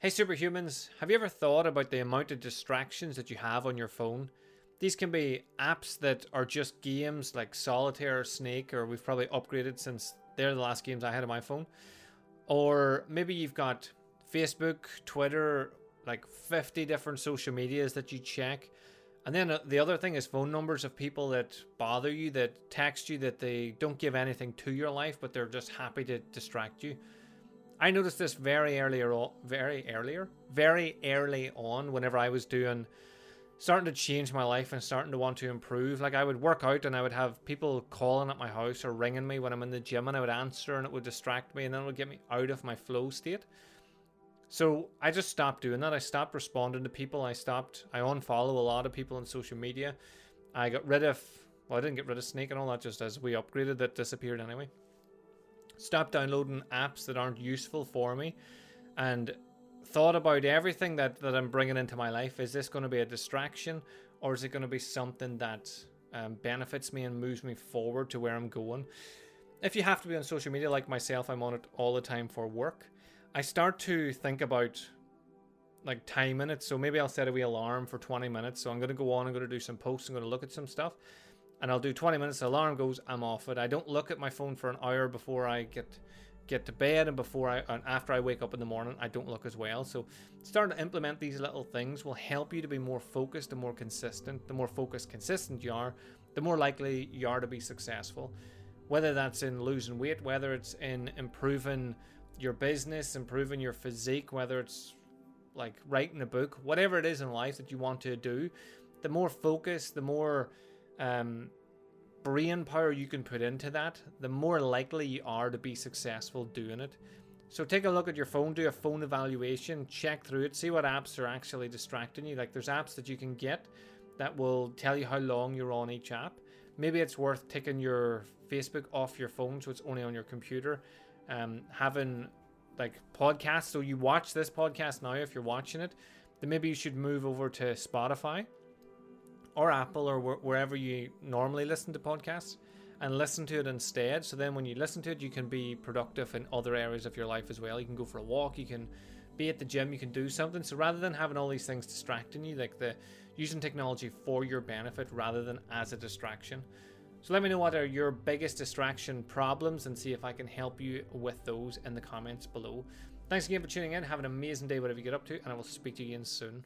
Hey superhumans, have you ever thought about the amount of distractions that you have on your phone? These can be apps that are just games like Solitaire or Snake, or we've probably upgraded since they're the last games I had on my phone. Or maybe you've got Facebook, Twitter, like 50 different social medias that you check. And then uh, the other thing is phone numbers of people that bother you, that text you, that they don't give anything to your life, but they're just happy to distract you. I noticed this very earlier, very earlier, very early on. Whenever I was doing, starting to change my life and starting to want to improve, like I would work out and I would have people calling at my house or ringing me when I'm in the gym, and I would answer and it would distract me, and then it would get me out of my flow state. So I just stopped doing that. I stopped responding to people. I stopped. I unfollow a lot of people on social media. I got rid of. Well, I didn't get rid of Snake and all that. Just as we upgraded, that disappeared anyway. Stopped downloading apps that aren't useful for me, and thought about everything that that I'm bringing into my life. Is this going to be a distraction, or is it going to be something that um, benefits me and moves me forward to where I'm going? If you have to be on social media like myself, I'm on it all the time for work. I start to think about like time in it. So maybe I'll set a wee alarm for 20 minutes. So I'm going to go on, I'm going to do some posts, I'm going to look at some stuff. And I'll do 20 minutes. The alarm goes, I'm off it. I don't look at my phone for an hour before I get get to bed and before I and after I wake up in the morning. I don't look as well. So starting to implement these little things will help you to be more focused and more consistent. The more focused, consistent you are, the more likely you are to be successful. Whether that's in losing weight, whether it's in improving your business, improving your physique, whether it's like writing a book, whatever it is in life that you want to do, the more focused, the more um, brain power you can put into that, the more likely you are to be successful doing it. So take a look at your phone, do a phone evaluation, check through it, see what apps are actually distracting you. Like there's apps that you can get that will tell you how long you're on each app. Maybe it's worth taking your Facebook off your phone so it's only on your computer um, having like podcasts. So you watch this podcast now if you're watching it, then maybe you should move over to Spotify or Apple or wh- wherever you normally listen to podcasts and listen to it instead. So then when you listen to it, you can be productive in other areas of your life as well. You can go for a walk, you can be at the gym, you can do something. So rather than having all these things distracting you, like the using technology for your benefit rather than as a distraction. So let me know what are your biggest distraction problems and see if I can help you with those in the comments below. Thanks again for tuning in. Have an amazing day, whatever you get up to, and I will speak to you again soon.